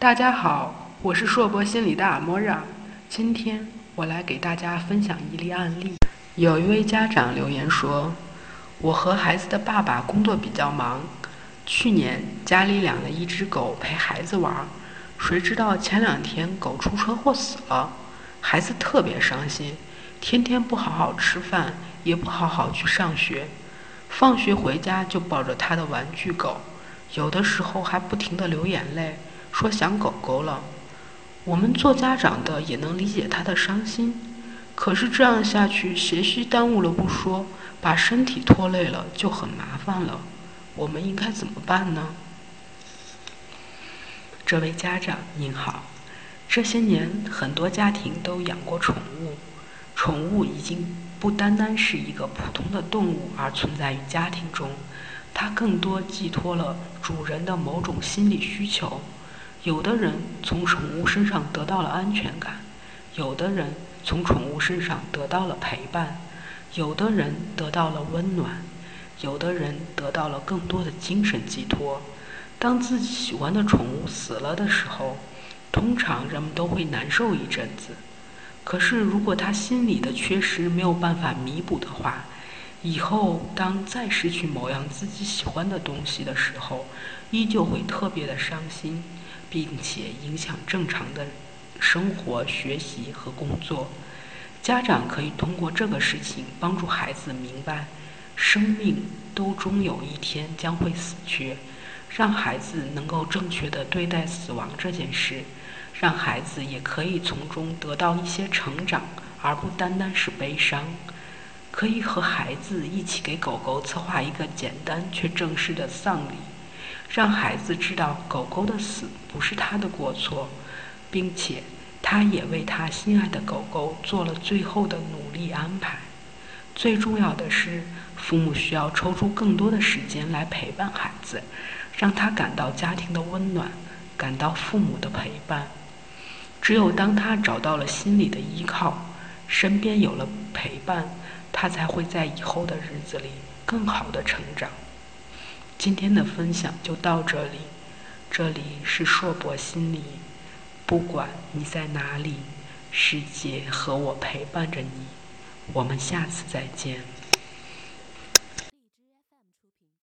大家好，我是硕博心理的阿莫让。今天我来给大家分享一例案例。有一位家长留言说：“我和孩子的爸爸工作比较忙，去年家里养了一只狗陪孩子玩，谁知道前两天狗出车祸死了，孩子特别伤心，天天不好好吃饭，也不好好去上学，放学回家就抱着他的玩具狗，有的时候还不停地流眼泪。”说想狗狗了，我们做家长的也能理解他的伤心，可是这样下去，学习耽误了不说，把身体拖累了就很麻烦了。我们应该怎么办呢？这位家长您好，这些年很多家庭都养过宠物，宠物已经不单单是一个普通的动物而存在于家庭中，它更多寄托了主人的某种心理需求。有的人从宠物身上得到了安全感，有的人从宠物身上得到了陪伴，有的人得到了温暖，有的人得到了更多的精神寄托。当自己喜欢的宠物死了的时候，通常人们都会难受一阵子。可是，如果他心里的缺失没有办法弥补的话，以后当再失去某样自己喜欢的东西的时候，依旧会特别的伤心。并且影响正常的生活、学习和工作。家长可以通过这个事情帮助孩子明白，生命都终有一天将会死去，让孩子能够正确的对待死亡这件事，让孩子也可以从中得到一些成长，而不单单是悲伤。可以和孩子一起给狗狗策划一个简单却正式的丧礼。让孩子知道狗狗的死不是他的过错，并且他也为他心爱的狗狗做了最后的努力安排。最重要的是，父母需要抽出更多的时间来陪伴孩子，让他感到家庭的温暖，感到父母的陪伴。只有当他找到了心理的依靠，身边有了陪伴，他才会在以后的日子里更好的成长。今天的分享就到这里，这里是硕博心理，不管你在哪里，世界和我陪伴着你，我们下次再见。